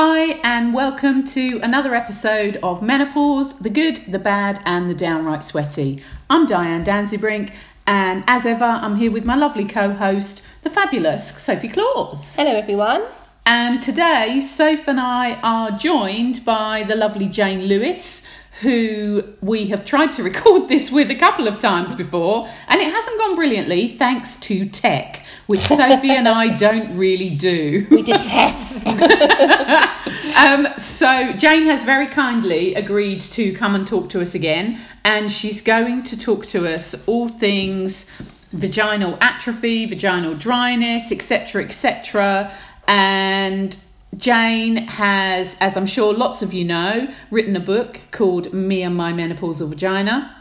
Hi, and welcome to another episode of Menopause the Good, the Bad, and the Downright Sweaty. I'm Diane Danzebrink, and as ever, I'm here with my lovely co host, the fabulous Sophie Claus. Hello, everyone. And today, Soph and I are joined by the lovely Jane Lewis, who we have tried to record this with a couple of times before, and it hasn't gone brilliantly thanks to tech, which Sophie and I don't really do. We detest. Um, so Jane has very kindly agreed to come and talk to us again, and she's going to talk to us all things vaginal atrophy, vaginal dryness, etc., etc. And Jane has, as I'm sure lots of you know, written a book called Me and My Menopausal Vagina.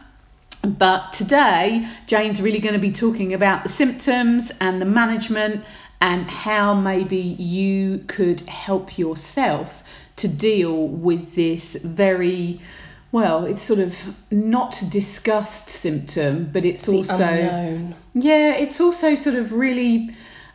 But today, Jane's really going to be talking about the symptoms and the management and how maybe you could help yourself to deal with this very well it's sort of not discussed symptom but it's also unknown. yeah it's also sort of really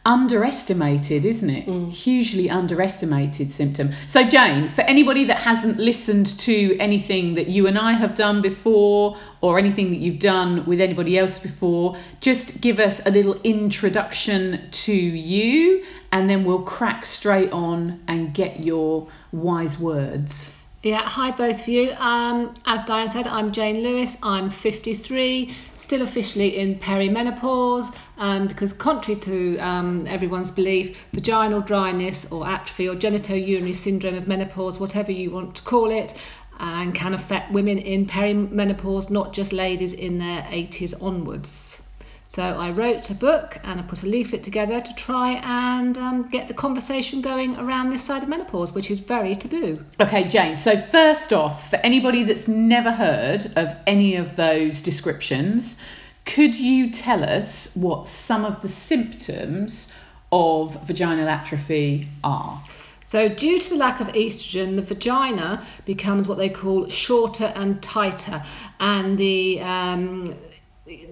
underestimated isn't it Mm. hugely underestimated symptom so jane for anybody that hasn't listened to anything that you and i have done before or anything that you've done with anybody else before just give us a little introduction to you and then we'll crack straight on and get your wise words Yeah, hi both of you. Um, as Diane said, I'm Jane Lewis. I'm 53, still officially in perimenopause, um, because contrary to um, everyone's belief, vaginal dryness or atrophy or genitourinary syndrome of menopause, whatever you want to call it, and can affect women in perimenopause, not just ladies in their 80s onwards. So I wrote a book and I put a leaflet together to try and um, get the conversation going around this side of menopause, which is very taboo. Okay, Jane. So, first off, for anybody that's never heard of any of those descriptions, could you tell us what some of the symptoms of vaginal atrophy are? So, due to the lack of estrogen, the vagina becomes what they call shorter and tighter, and the um,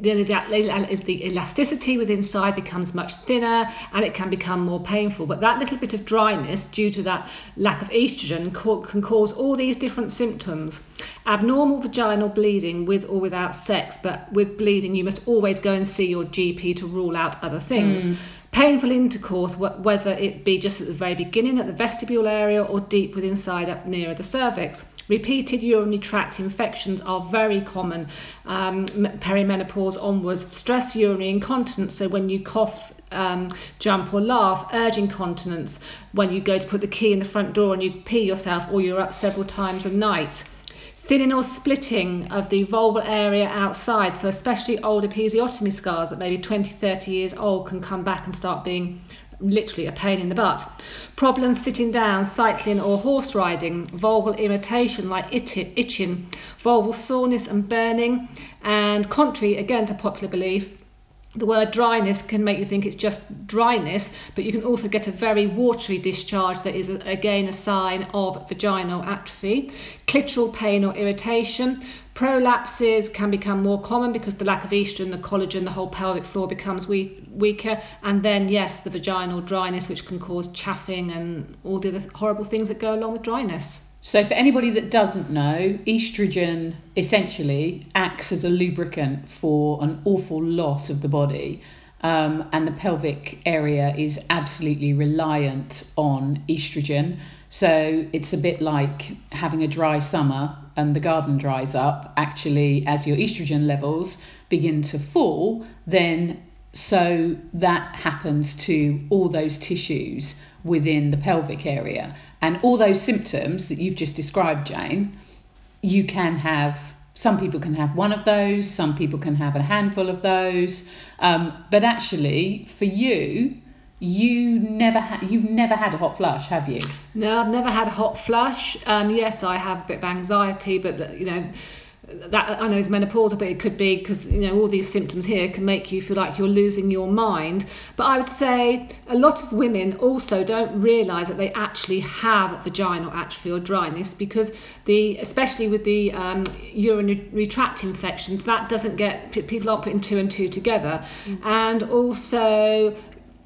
the, the, uh, the elasticity within inside becomes much thinner and it can become more painful. But that little bit of dryness, due to that lack of estrogen, can cause all these different symptoms. Abnormal vaginal bleeding with or without sex, but with bleeding, you must always go and see your GP to rule out other things. Mm. Painful intercourse, whether it be just at the very beginning at the vestibule area or deep within inside up nearer the cervix. Repeated urinary tract infections are very common um, perimenopause onwards. Stress urinary incontinence, so when you cough, um, jump, or laugh. Urge incontinence, when you go to put the key in the front door and you pee yourself or you're up several times a night. Thinning or splitting of the vulval area outside, so especially old episiotomy scars that maybe 20, 30 years old can come back and start being literally a pain in the butt. Problems sitting down, cycling or horse riding, vulval irritation like it- itching, vulval soreness and burning, and contrary again to popular belief, the word dryness can make you think it's just dryness, but you can also get a very watery discharge that is again a sign of vaginal atrophy. Clitoral pain or irritation. Prolapses can become more common because the lack of estrogen, the collagen, the whole pelvic floor becomes weak, weaker. And then, yes, the vaginal dryness, which can cause chaffing and all the other horrible things that go along with dryness. So, for anybody that doesn't know, estrogen essentially acts as a lubricant for an awful lot of the body. Um, and the pelvic area is absolutely reliant on estrogen. So, it's a bit like having a dry summer and the garden dries up. Actually, as your estrogen levels begin to fall, then so that happens to all those tissues within the pelvic area. And all those symptoms that you've just described, Jane, you can have, some people can have one of those, some people can have a handful of those. Um, but actually, for you, you never ha- you've never had a hot flush, have you? No, I've never had a hot flush. Um, yes, I have a bit of anxiety, but you know, that I know is menopausal, but it could be because you know all these symptoms here can make you feel like you're losing your mind. But I would say a lot of women also don't realise that they actually have vaginal atrophy or dryness because the especially with the um, urinary tract infections that doesn't get people aren't putting two and two together, and also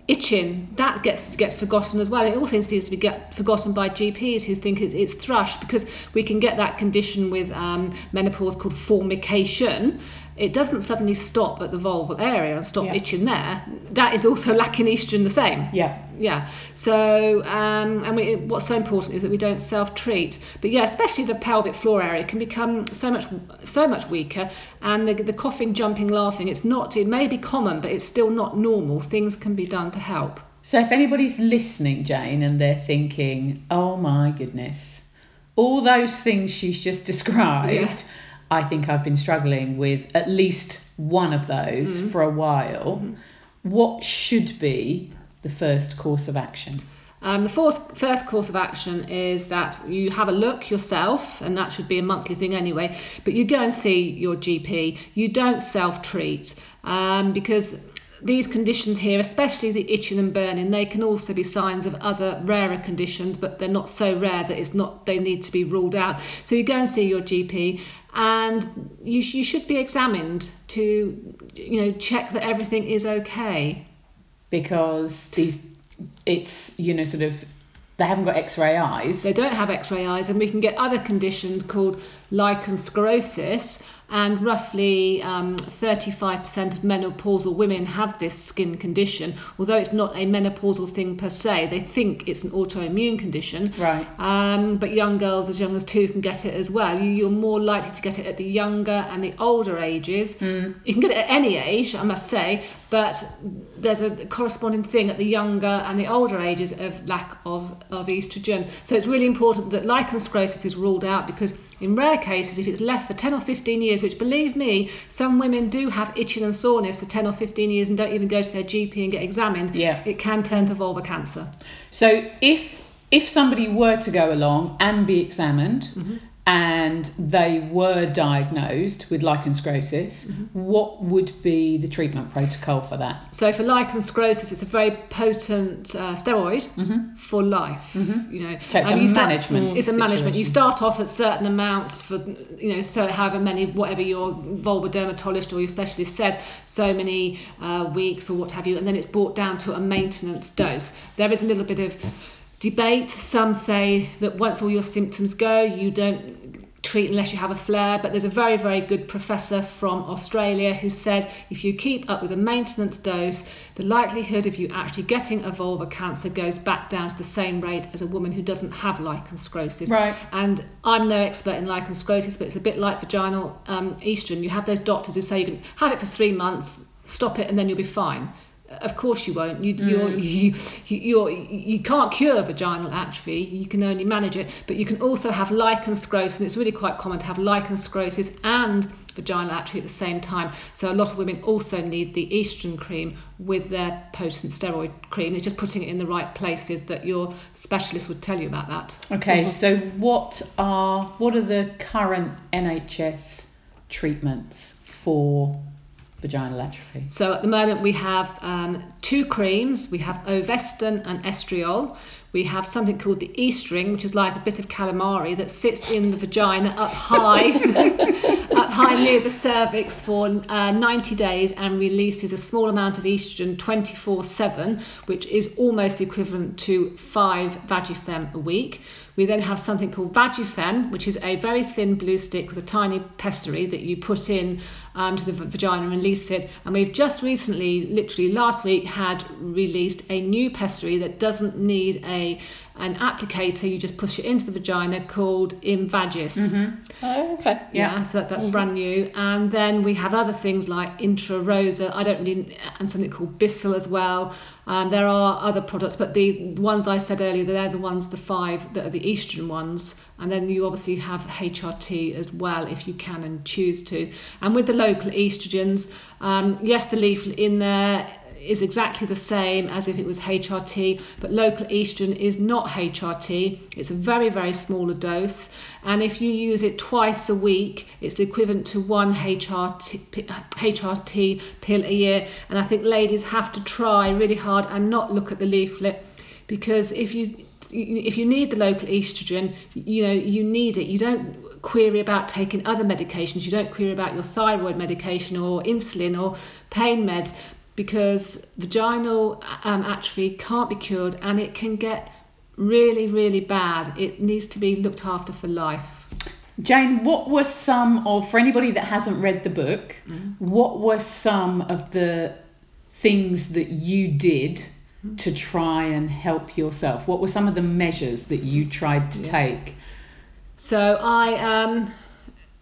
itching that gets gets forgotten as well. It also seems to be get forgotten by GPs who think it's, it's thrush because we can get that condition with um, menopause called formication. It doesn't suddenly stop at the vulval area and stop Yeah. itching there. That is also lacking estrogen the same. Yeah. Yeah. So, um, and we, what's so important is that we don't self-treat. But yeah, especially the pelvic floor area can become so much, so much weaker. And the, the coughing, jumping, laughing, it's not. It may be common, but it's still not normal. Things can be done to help. So if anybody's listening, Jane, and they're thinking, "Oh my goodness, all those things she's just described," Yeah. I think I've been struggling with at least one of those Mm-hmm. for a while. What should be the first course of action? Um, the first, first course of action is that you have a look yourself, and that should be a monthly thing anyway. But you go and see your GP. You don't self treat um, because these conditions here, especially the itching and burning, they can also be signs of other rarer conditions, but they're not so rare that it's not they need to be ruled out. So you go and see your GP, and you, sh- you should be examined to you know check that everything is okay. Because these, it's you know sort of, they haven't got X-ray eyes. They don't have X-ray eyes, and we can get other conditions called lichen sclerosus. And roughly um, 35% of menopausal women have this skin condition. Although it's not a menopausal thing per se, they think it's an autoimmune condition. Right. Um, but young girls as young as two can get it as well. You, you're more likely to get it at the younger and the older ages. You can get it at any age, I must say, but there's a corresponding thing at the younger and the older ages of lack of, of estrogen. So it's really important that lichen sclerosus is ruled out because in rare cases, if it's left for 10 or 15 years, which believe me, some women do have itching and soreness for 10 or 15 years and don't even go to their GP and get examined, Yeah. it can turn to vulvar cancer. So if if somebody were to go along and be examined Mm-hmm. And they were diagnosed with lichen sclerosus, Mm-hmm. what would be the treatment protocol for that? So for lichen sclerosus, it's a very potent uh, steroid for life. You know, So it's And a you start- management It's a management. You start off at certain amounts for you know, so however many, whatever your vulvar dermatologist or your specialist says, so many uh, weeks or what have you, and then it's brought down to a maintenance dose. There is a little bit of debate. Some say that once all your symptoms go, you don't treat unless you have a flare. But there's a very, very good professor from Australia who says if you keep up with a maintenance dose, the likelihood of you actually getting a vulvar cancer goes back down to the same rate as a woman who doesn't have lichen sclerosus. Right. And I'm no expert in lichen sclerosus, but it's a bit like vaginal um, estrogen. You have those doctors who say you can have it for three months, stop it, and then you'll be fine. Of course you won't. You, mm. you're, you, you, you're, you can't cure vaginal atrophy. You can only manage it. But you can also have lichen sclerosus, and it's really quite common to have lichen sclerosus and vaginal atrophy at the same time. So a lot of women also need the estrogen cream with their potent steroid cream. It's just putting it in the right places that your specialist would tell you about that. Okay, mm-hmm. so what are what are the current NHS treatments for vaginal atrophy? So at the moment we have um, two creams. We have Ovestin and Estriol. We have something called the Estring, which is like a bit of calamari that sits in the vagina up high, up high near the cervix for uh, 90 days and releases a small amount of estrogen 24/7, which is almost equivalent to five Vagifem a week. We then have something called Vagifem, which is a very thin blue stick with a tiny pessary that you put in um, to the vagina and release it. And we've just recently, literally last week, had released a new pessary that doesn't need a an applicator. You just push it into the vagina called Imvaggis. Oh, okay. Yeah, so that, that's brand new. And then we have other things like Intrarosa, I don't really, and something called Blissel as well. Um, there are other products, but the ones I said earlier, they're the ones, the five that are the estrogen ones. And then you obviously have HRT as well if you can and choose to. And with the local estrogens, um, yes, the leaflet in there is exactly the same as if it was HRT, but local estrogen is not HRT. It's a very, very smaller dose. And if you use it twice a week, it's equivalent to one HRT, HRT pill a year. And I think ladies have to try really hard and not look at the leaflet because if you if you need the local estrogen, you know you need it. You don't query about taking other medications. You don't query about your thyroid medication or insulin or pain meds. Because vaginal um, atrophy can't be cured and it can get really, really bad. It needs to be looked after for life. Jane, what were some of, for anybody that hasn't read the book, what were some of the things that you did to try and help yourself? What were some of the measures that you tried to Yeah. take? So I um,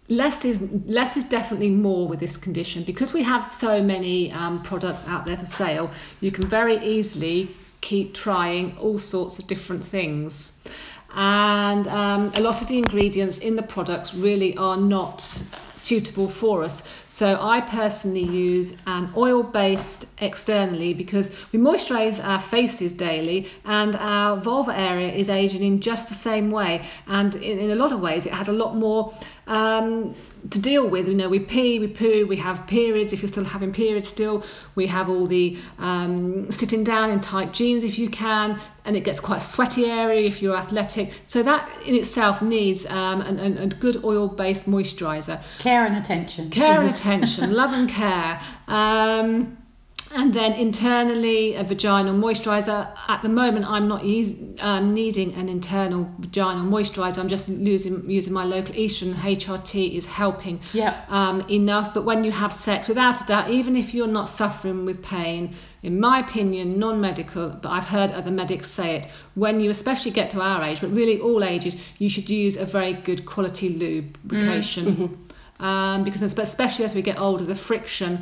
less is less is definitely more with this condition because we have so many um, products out there for sale. You can very easily keep trying all sorts of different things, and um, a lot of the ingredients in the products really are not suitable for us. So I personally use an oil based externally because we moisturize our faces daily and our vulva area is aging in just the same way. And in, in a lot of ways it has a lot more um, to deal with. You know we pee we poo we have periods. If you're still having periods still we have all the um, sitting down in tight jeans if you can and it gets quite a sweaty area if you're athletic. So that in itself needs um, an, an, a good oil based moisturizer. Care and attention. care and attention, love and care. Um, and then internally, a vaginal moisturizer. At the moment, I'm not use, um, needing an internal vaginal moisturizer. I'm just using using my local estrogen. HRT is helping Yeah. um, enough. But when you have sex, without a doubt, even if you're not suffering with pain, in my opinion, non-medical, but I've heard other medics say it. When you especially get to our age, but really all ages, you should use a very good quality lubrication um, because especially as we get older, the friction.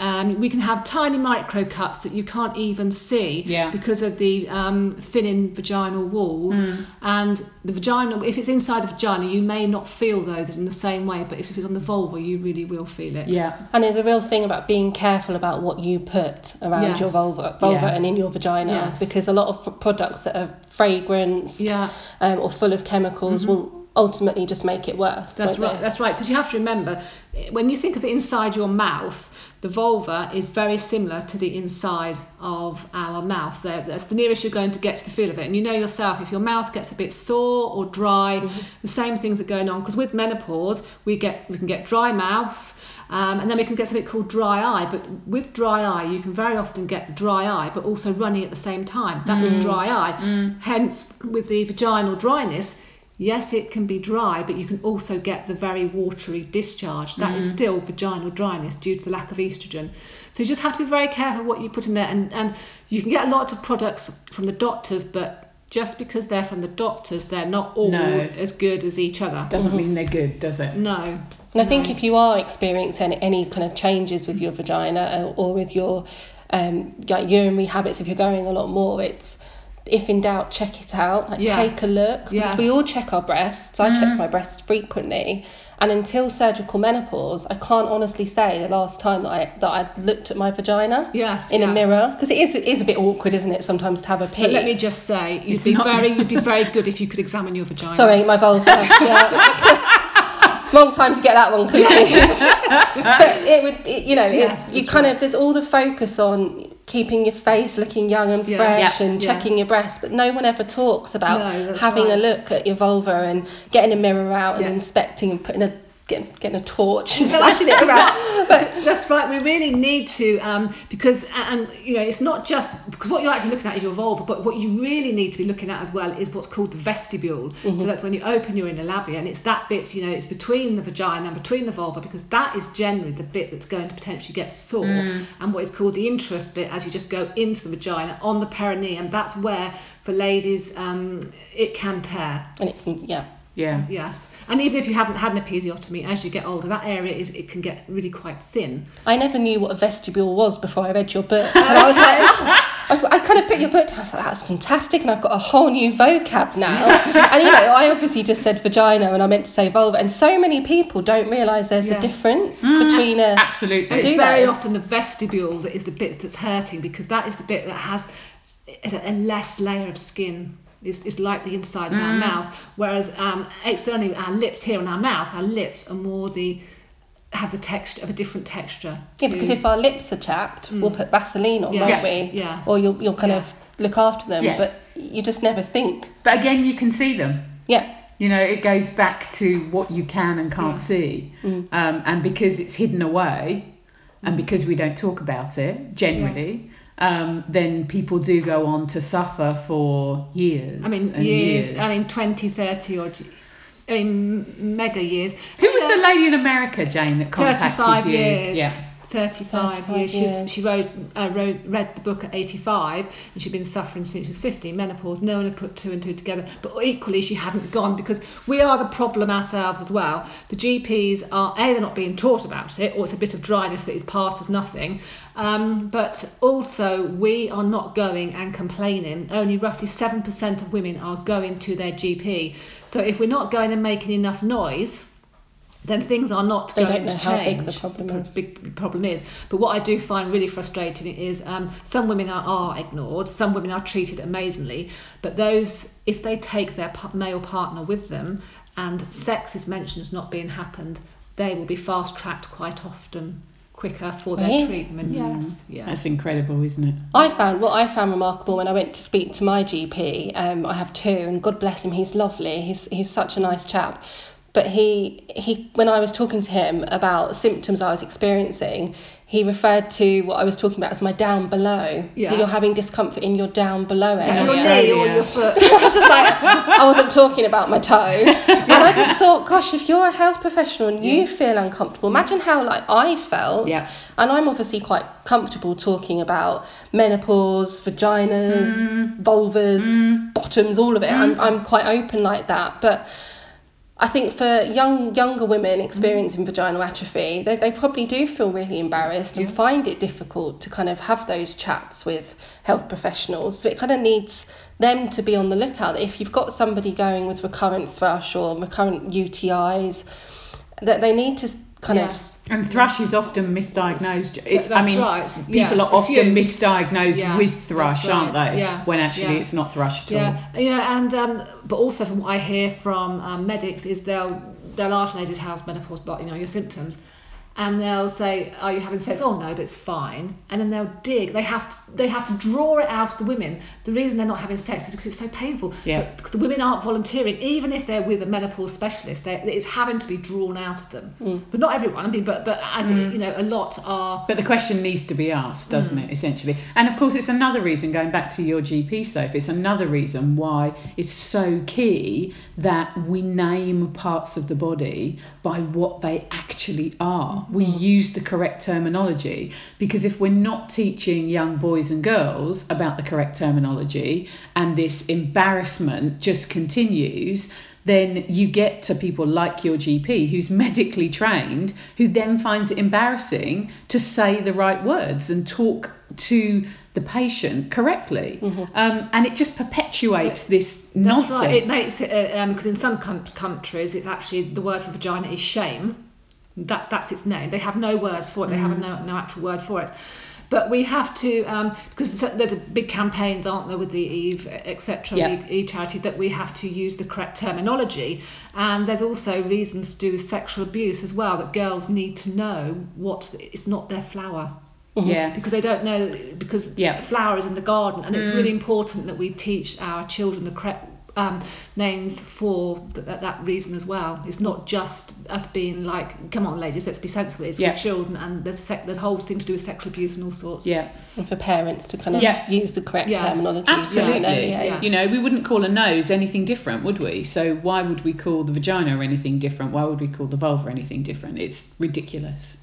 Um, we can have tiny micro cuts that you can't even see Yeah. because of the um, thinning vaginal walls and the vaginal if it's inside the vagina you may not feel those in the same way but if it's on the vulva you really will feel it Yeah. And there's a real thing about being careful about what you put around Yes. your vulva, vulva Yeah. and in your vagina, Yes. because a lot of f- products that are fragranced yeah um, or full of chemicals will ultimately just make it worse. That's right. they? That's right. Because you have to remember, when you think of the inside your mouth, the vulva is very similar to the inside of our mouth. There, that's the nearest you're going to get to the feel of it. And you know yourself, if your mouth gets a bit sore or dry, mm-hmm. the same things are going on. Because with menopause, we get we can get dry mouth. Um, and then we can get something called dry eye. But with dry eye, you can very often get dry eye, but also running at the same time. That is mm. dry eye. Mm. Hence, with the vaginal dryness, yes, it can be dry, but you can also get the very watery discharge. That is still vaginal dryness due to the lack of estrogen. So you just have to be very careful what you put in there. And, and you can get a lot of products from the doctors, but just because they're from the doctors, they're not all No. as good as each other. Doesn't mean they're good, does it? No. And I think if you are experiencing any kind of changes with your vagina or, or with your um, like urinary habits, if you're going a lot more, it's if in doubt, check it out. Like Yes. take a look because Yes. we all check our breasts. I check mm. my breasts frequently, and until surgical menopause, I can't honestly say the last time that I that I looked at my vagina Yes. in yeah. a mirror because it is it is a bit awkward, isn't it? Sometimes to have a pee. But let me just say, you'd It's be not- very, you'd be very good if you could examine your vagina. Sorry, my vulva. yeah. Long time to get that one confused. but it would, it, you know, Yes, it, you kind of there's all the focus on keeping your face looking young and fresh Yeah. and Yeah. checking your breasts, but no one ever talks about No, having a look at your vulva and getting a mirror out and inspecting and putting a getting, getting a torch and flashing it around. But That's right. We really need to um, because and you know it's not just because what you're actually looking at is your vulva, but what you really need to be looking at as well is what's called the vestibule. Mm-hmm. So that's when you open your inner labia, and it's that bit you know it's between the vagina and between the vulva because that is generally the bit that's going to potentially get sore, Mm. and what is called the introitus as you just go into the vagina on the perineum. That's where for ladies um, it can tear. and it can, yeah. Yeah. Yes, and even if you haven't had an episiotomy, as you get older, that area is it can get really quite thin. I never knew what a vestibule was before I read your book. And I was like, oh. I, I kind of put your book down. I was like, that's fantastic. And I've got a whole new vocab now. and, you know, I obviously just said vagina and I meant to say vulva. And so many people don't realise there's Yeah. a difference mm. between a. Absolutely. It's very they? often the vestibule that is the bit that's hurting because that is the bit that has a, a less layer of skin. It's, it's like the inside of our Mm. mouth, whereas um, externally our lips here in our mouth, our lips are more the have the texture of a different texture. Yeah, to- because if our lips are chapped, we'll put Vaseline on, Yeah. won't Yes, we? yes. Or you'll, you'll kind Yeah. of look after them. Yeah. But you just never think. But again, you can see them. Yeah. You know, it goes back to what you can and can't Yeah. see. Um, and because it's hidden away, and because we don't talk about it generally, um, then people do go on to suffer for years. I mean, and years, years. I mean, 20, 30 or, I mean, mega years. Who was the lady in America, Jane, that contacted 35 you? years. Yeah. 35, 35 years. Years. she wrote, uh, wrote, read the book at 85 and she'd been suffering since she was 50, menopause. No one had put two and two together. But equally, she hadn't gone because we are the problem ourselves as well. The GPs are, A, they're not being taught about it, or it's a bit of dryness that is passed as nothing. Um, but also, we are not going and complaining. Only roughly 7% of women are going to their GP. So if we're not going and making enough noise, then things are not They going don't know to how change. big the problem Pro- is. Big problem is. But what I do find really frustrating is um, some women are, are ignored, some women are treated amazingly, but those if they take their male partner with them and sex is mentioned as not being happened, they will be fast tracked quite often quicker for their Really? treatment. Yes, yeah. That's incredible, isn't it? I found what I found remarkable when I went to speak to my GP. Um, I have two, and God bless him, he's lovely. He's he's such a nice chap. But he he when I was talking to him about symptoms I was experiencing, he referred to what I was talking about as my down below. So you're having discomfort in your down below Is area. your knee or your foot? I was just like, I wasn't talking about my toe. And I just thought, gosh, if you're a health professional and you feel uncomfortable, imagine how like I felt. Yeah. And I'm obviously quite comfortable talking about menopause, vaginas, mm. vulvas, mm. bottoms, all of it. I'm, mm. I'm quite open like that. But I think for young younger women experiencing mm-hmm. vaginal atrophy, they, they probably do feel really embarrassed and find it difficult to kind of have those chats with health professionals. So it kind of needs them to be on the lookout. If you've got somebody going with recurrent thrush or recurrent UTIs, that they need to kind Yes. And thrush is often misdiagnosed. It's, I mean, right. people Yes, are often assumed. misdiagnosed Yeah, with thrush, that's aren't they? Yeah, When actually yeah. it's not thrush at all. Yeah, you know, and um, but also from what I hear from um, medics is they'll they'll ask ladies how's menopause, but you know your symptoms, and they'll say, "Are you having sex?" Oh no, but it's fine. And then they'll dig. They have to they have to draw it out of the women. The reason they're not having sex is because it's so painful. Yeah. But because the women aren't volunteering, even if they're with a menopause specialist, it's having to be drawn out of them. Mm. But not everyone. I mean, but but as it, you know, a lot are. But the question needs to be asked, doesn't it, essentially? And of course, it's another reason, going back to your GP, Sophie, it's another reason why it's so key that we name parts of the body by what they actually are. We mm. use the correct terminology because if we're not teaching young boys and girls about the correct terminology and this embarrassment just continues, then you get to people like your GP who's medically trained, who then finds it embarrassing to say the right words and talk to the patient correctly. Um, and it just perpetuates this That's nonsense. right. It makes it uh, um, because in some coun- countries it's actually the word for vagina is shame. That's that's its name. They have no words for it. They have Mm. no no actual word for it. But we have to um, because there's, a big campaigns, aren't there, with the Eve etc. Yeah. Eve charity that we have to use the correct terminology. And there's also reasons to do with sexual abuse as well. That girls need to know what it's not their flower yeah. because they don't know because Yeah. flower is in the garden and it's really important that we teach our children the correct um, names for th- that, that reason as well it's not just us being like come on ladies let's be sensible it's Yeah. for children and there's a, sec- there's a whole thing to do with sexual abuse and all sorts Yeah, And for parents to kind of Yeah. use the correct Yes. terminology. absolutely. Yeah, yeah, yeah. You know, we wouldn't call a nose anything different, would we? So why would we call the vagina anything different? Why would we call the vulva anything different? It's ridiculous.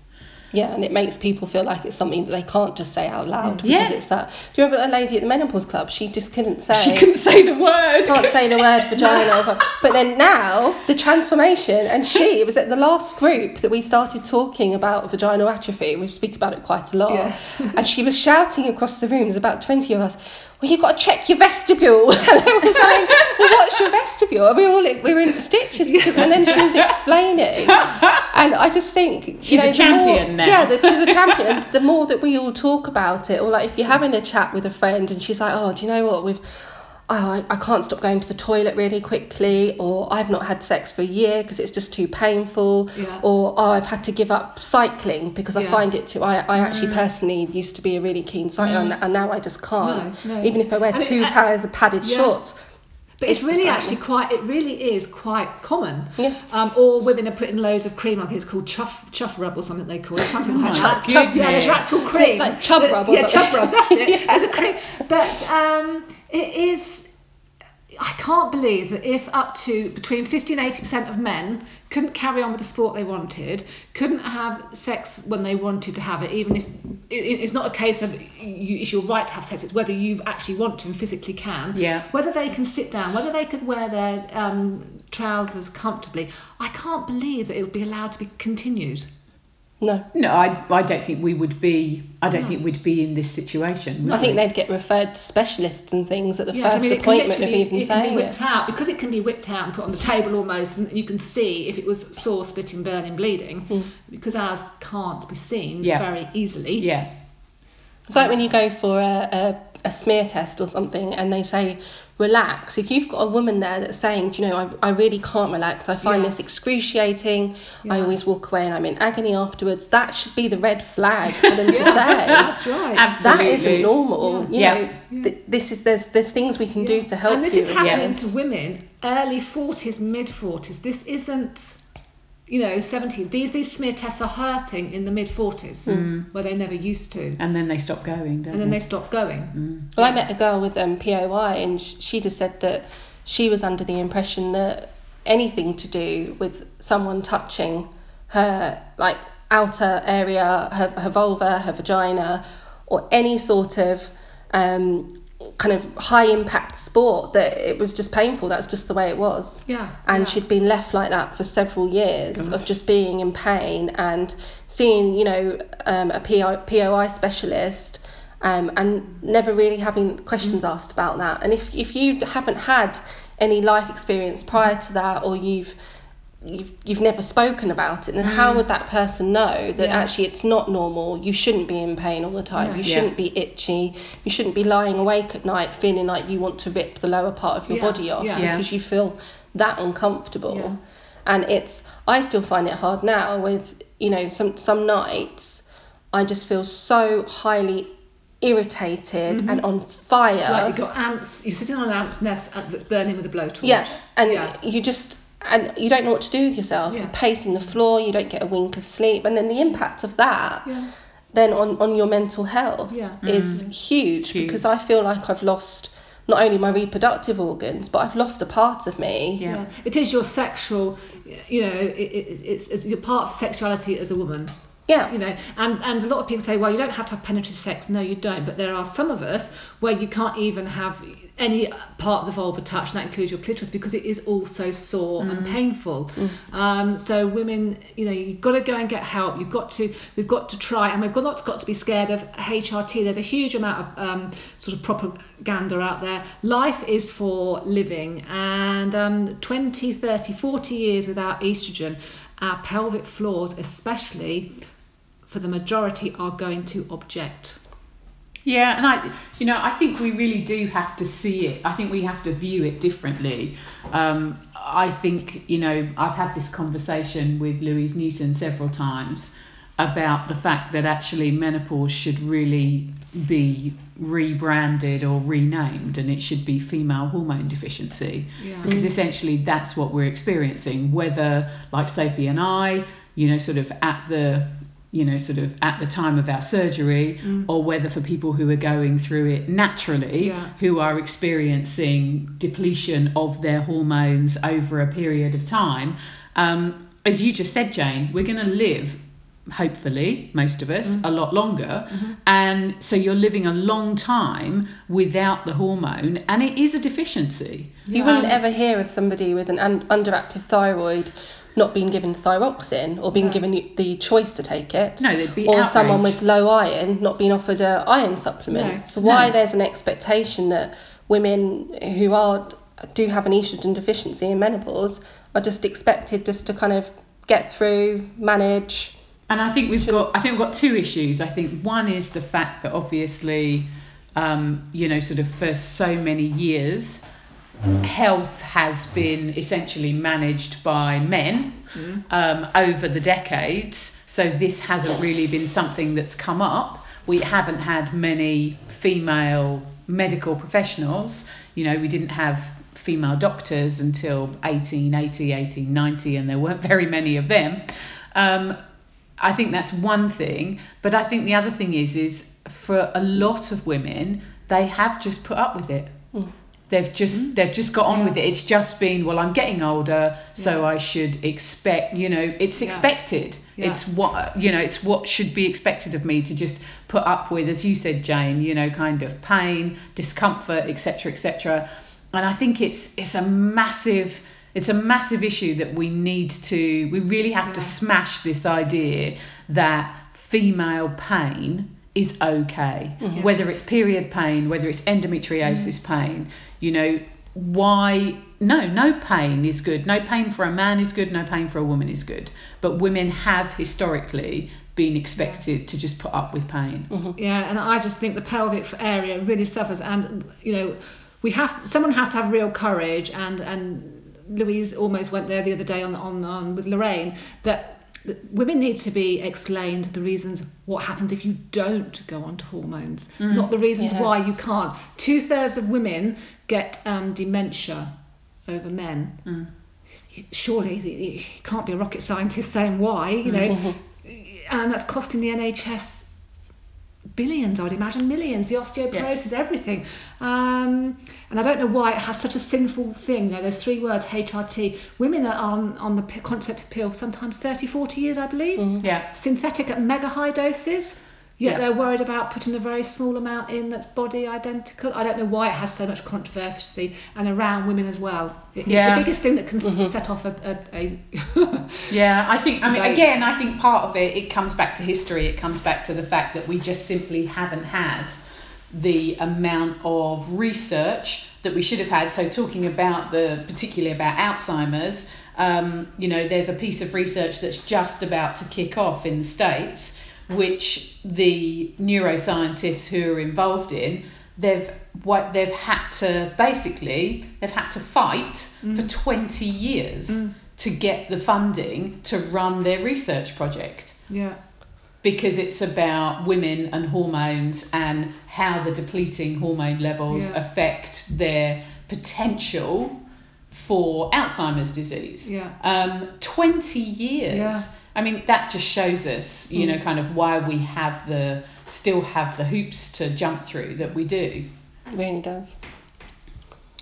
Yeah, and it makes people feel like it's something that they can't just say out loud mm. because Yeah. it's that. Do you remember a lady at the menopause club? She just couldn't say. She couldn't say the word. can't say the word vagina. But then now the transformation, and she it was at the last group that we started talking about vaginal atrophy. We speak about it quite a lot, Yeah. and she was shouting across the room. There's about twenty of us. Well, you've got to check your vestibule. and they were going, well, what's your vestibule? And we were all in, we were in stitches, because, and then she was explaining, and I just think you She's know a the more- champion now. Yeah, that she's a champion. the more that we all talk about it, or like if you're having a chat with a friend and she's like, oh, do you know what we've oh, I, I can't stop going to the toilet really quickly, or I've not had sex for a year because it's just too painful, Yeah. or oh, I've had to give up cycling because I find it too. I, I actually personally used to be a really keen cyclist, and, and now I just can't. No, no. Even if I wear And two and- pairs of padded Yeah. shorts. But it's, It's really actually quite. It really is quite common. Yeah. Um, or women are putting loads of cream. I think it's called chuff chuff rub or something they call it. Some people have my that. Yeah, actual cream. Like chub rub or Yeah, something. chub rub. That's it. There's a cream. But um, it is. I can't believe that if up to between 50 and 80% of men couldn't carry on with the sport they wanted, couldn't have sex when they wanted to have it, even if it's not a case of you, it's your right to have sex, it's whether you actually want to and physically can, Yeah. whether they can sit down, whether they could wear their um, trousers comfortably, I can't believe that it would be allowed to be continued. No. No, I, I don't think we would be. I don't think we'd be in this situation. would I think we? they'd get referred to specialists and things at the Yes, I first mean, appointment of literally- even it can be whipped it. out because it can be whipped out and put on the table almost, and you can see if it was sore, splitting, burning, bleeding, hmm. because ours can't be seen Yeah. very easily. Yeah, It's like when you go for a, a, a smear test or something and they say relax. If you've got a woman there that's saying, "Do you know, I, I really can't relax, I find Yeah. this excruciating, I always walk away and I'm in agony afterwards, that should be the red flag for them to say. That's right. absolutely. That isn't normal. You Yeah. know, th- this is there's there's things we can do to help and this you. is happening this. to women early 40s, mid 40s. This isn't, you know, 17. These these smear tests are hurting in the mid 40s Mm. where they never used to. and then they stop going, don't And then they? they stop going. Well, I met a girl with um, POI, and she just said that she was under the impression that anything to do with someone touching her, like outer area, her, her vulva, her vagina, or any sort of um, kind of high impact sport, that it was just painful. That's just the way it was. Yeah. And yeah. she'd been left like that for several years of just being in pain and seeing, you know, um, a PI, POI specialist um, and never really having questions Mm. asked about that. And if, if you haven't had any life experience prior to that or you've you've you've never spoken about it then how would that person know that Mm. Yeah. actually it's not normal you shouldn't be in pain all the time Yeah. you Yeah. shouldn't be itchy you shouldn't be lying awake at night feeling like you want to rip the lower part of your Yeah. body off Yeah. Yeah. because you feel that uncomfortable Yeah. and it's i still find it hard now with you know some some nights i just feel so highly irritated and on fire It's like you've got ants, you're sitting on an ant's nest that's burning with a blowtorch. yeah, and Yeah. you just and you don't know what to do with yourself. Yeah. You're pacing the floor. You don't get a wink of sleep, and then the impact of that Yeah. then on on your mental health Yeah. is mm. huge, Huge. because I feel like I've lost not only my reproductive organs, but I've lost a part of me. Yeah. Yeah. It is your sexual, you know, it, it, it's, it's your part of sexuality as a woman. Yeah. You know, and, and a lot of people say, well, you don't have to have penetrative sex. No, you don't. But there are some of us where you can't even have any part of the vulva touched, and that includes your clitoris, because it is also sore and painful. Um, so women, you know, you've got to go and get help. You've got to, we've got to try, and we've got not got to be scared of HRT. There's a huge amount of um, sort of propaganda out there. Life is for living, and um, 20, 30, 40 years without estrogen, our pelvic floors, especially for the majority, are going to object. Yeah, and I, you know, I think we really do have to see it. I think we have to view it differently. Um, I think, you know, I've had this conversation with Louise Newson several times about the fact that actually menopause should really be rebranded or renamed and it should be female hormone deficiency Yeah. because essentially that's what we're experiencing whether like Sophie and I you know sort of at the you know sort of at the time of our surgery mm. or whether for people who are going through it naturally Yeah. who are experiencing depletion of their hormones over a period of time. Um, as you just said Jane we're going to live hopefully most of us mm. a lot longer. Mm-hmm. And so you're living a long time without the hormone and it is a deficiency. You wouldn't um, ever hear of somebody with an underactive thyroid not being given thyroxine or being given the choice to take it. No, there'd be or someone with low iron not being offered a iron supplement. No, so why no. there's an expectation that women who are do have an estrogen deficiency in menopause are just expected just to kind of get through, manage. And I think we've got I think we've got two issues. I think one is the fact that obviously, um, you know, sort of for so many years, health has been essentially managed by men um, over the decades. So this hasn't really been something that's come up. We haven't had many female medical professionals. You know, we didn't have female doctors until 1880, 1890, and there weren't very many of them. Um, I think that's one thing, but I think the other thing is is for a lot of women, they have just put up with it. Mm. They've just they've just got on Yeah. with it. It's just been well, I'm getting older, so I should expect. You know, it's expected. Yeah. It's what you know. It's what should be expected of me to just put up with, as you said, Jane. You know, kind of pain, discomfort, etc., etc. And I think it's it's a massive it's a massive issue that we need to we really have to smash this idea that female pain is okay. Mhm. whether it's period pain whether it's endometriosis pain you know why no no pain is good. No pain for a man is good no pain for a woman is good. But women have historically been expected to just put up with pain. Yeah, and I just think the pelvic area really suffers, and you know, we have someone has to have real courage, and and Louise almost went there the other day on on, on with Lorraine that that women need to be explained the reasons what happens if you don't go onto hormones, not the reasons why you can't. Two thirds of women get um, dementia over men. Mm. Surely you can't be a rocket scientist saying why, you know, and that's costing the NHS billions, I would imagine, millions, the osteoporosis, everything. Um, and I don't know why it has such a sinful thing. You know, those three words, HRT. Women are on, on the concept of pill sometimes 30, 40 years, I believe. yeah Synthetic at mega high doses. Yet Yeah. they're worried about putting a very small amount in that's body identical. I don't know why it has so much controversy and around women as well. It- It's Yeah. the biggest thing that can s set off a, a, a Yeah, I think. I mean, again, I think part of it it comes back to history. It comes back to the fact that we just simply haven't had the amount of research that we should have had. So, talking about the particularly about Alzheimer's, um, you know, there's a piece of research that's just about to kick off in the states, which the neuroscientists who are involved in they've what they've had to basically they've had to fight for 20 years to get the funding to run their research project yeah. because it's about women and hormones and how the depleting hormone levels Yeah. affect their potential for Alzheimer's disease. Yeah. Um, 20 years. Yeah. I mean, that just shows us, you Mm. know, kind of why we have the, still have the hoops to jump through that we do. It really does.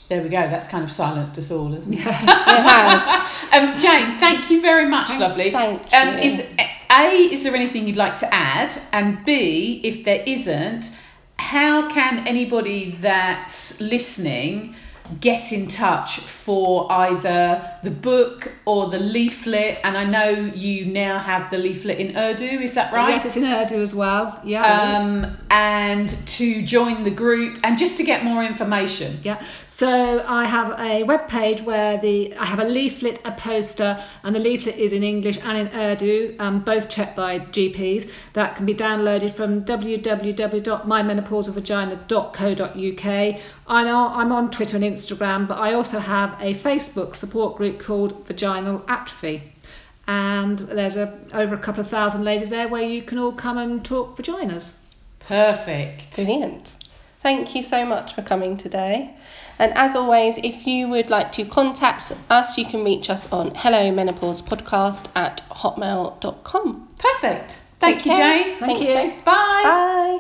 There we go. That's kind of silenced us all, isn't it? It has. Um, Jane, thank you very much, lovely. Thank Um, you. is A, is there anything you'd like to add? And B, if there isn't, how can anybody that's listening get in touch for either the book or the leaflet? And I know you now have the leaflet in Urdu, is that right? Yes, it's in Urdu as well. Yeah. Um, and to join the group and just to get more information. Yeah, so I have a web page where the I have a leaflet, a poster, and the leaflet is in English and in Urdu, um, both checked by GPs. That can be downloaded from www.mymenopausalvagina.co.uk. I know I'm on Twitter and Instagram, but I also have a Facebook support group called Vaginal Atrophy. And there's a over a couple of thousand ladies there where you can all come and talk vaginas. Perfect. Brilliant. Thank you so much for coming today. And as always, if you would like to contact us, you can reach us on hello menopause podcast at hotmail.com. Perfect. Thank Take you, care. Jane. Thank Thanks, you. Jane. Bye. Bye.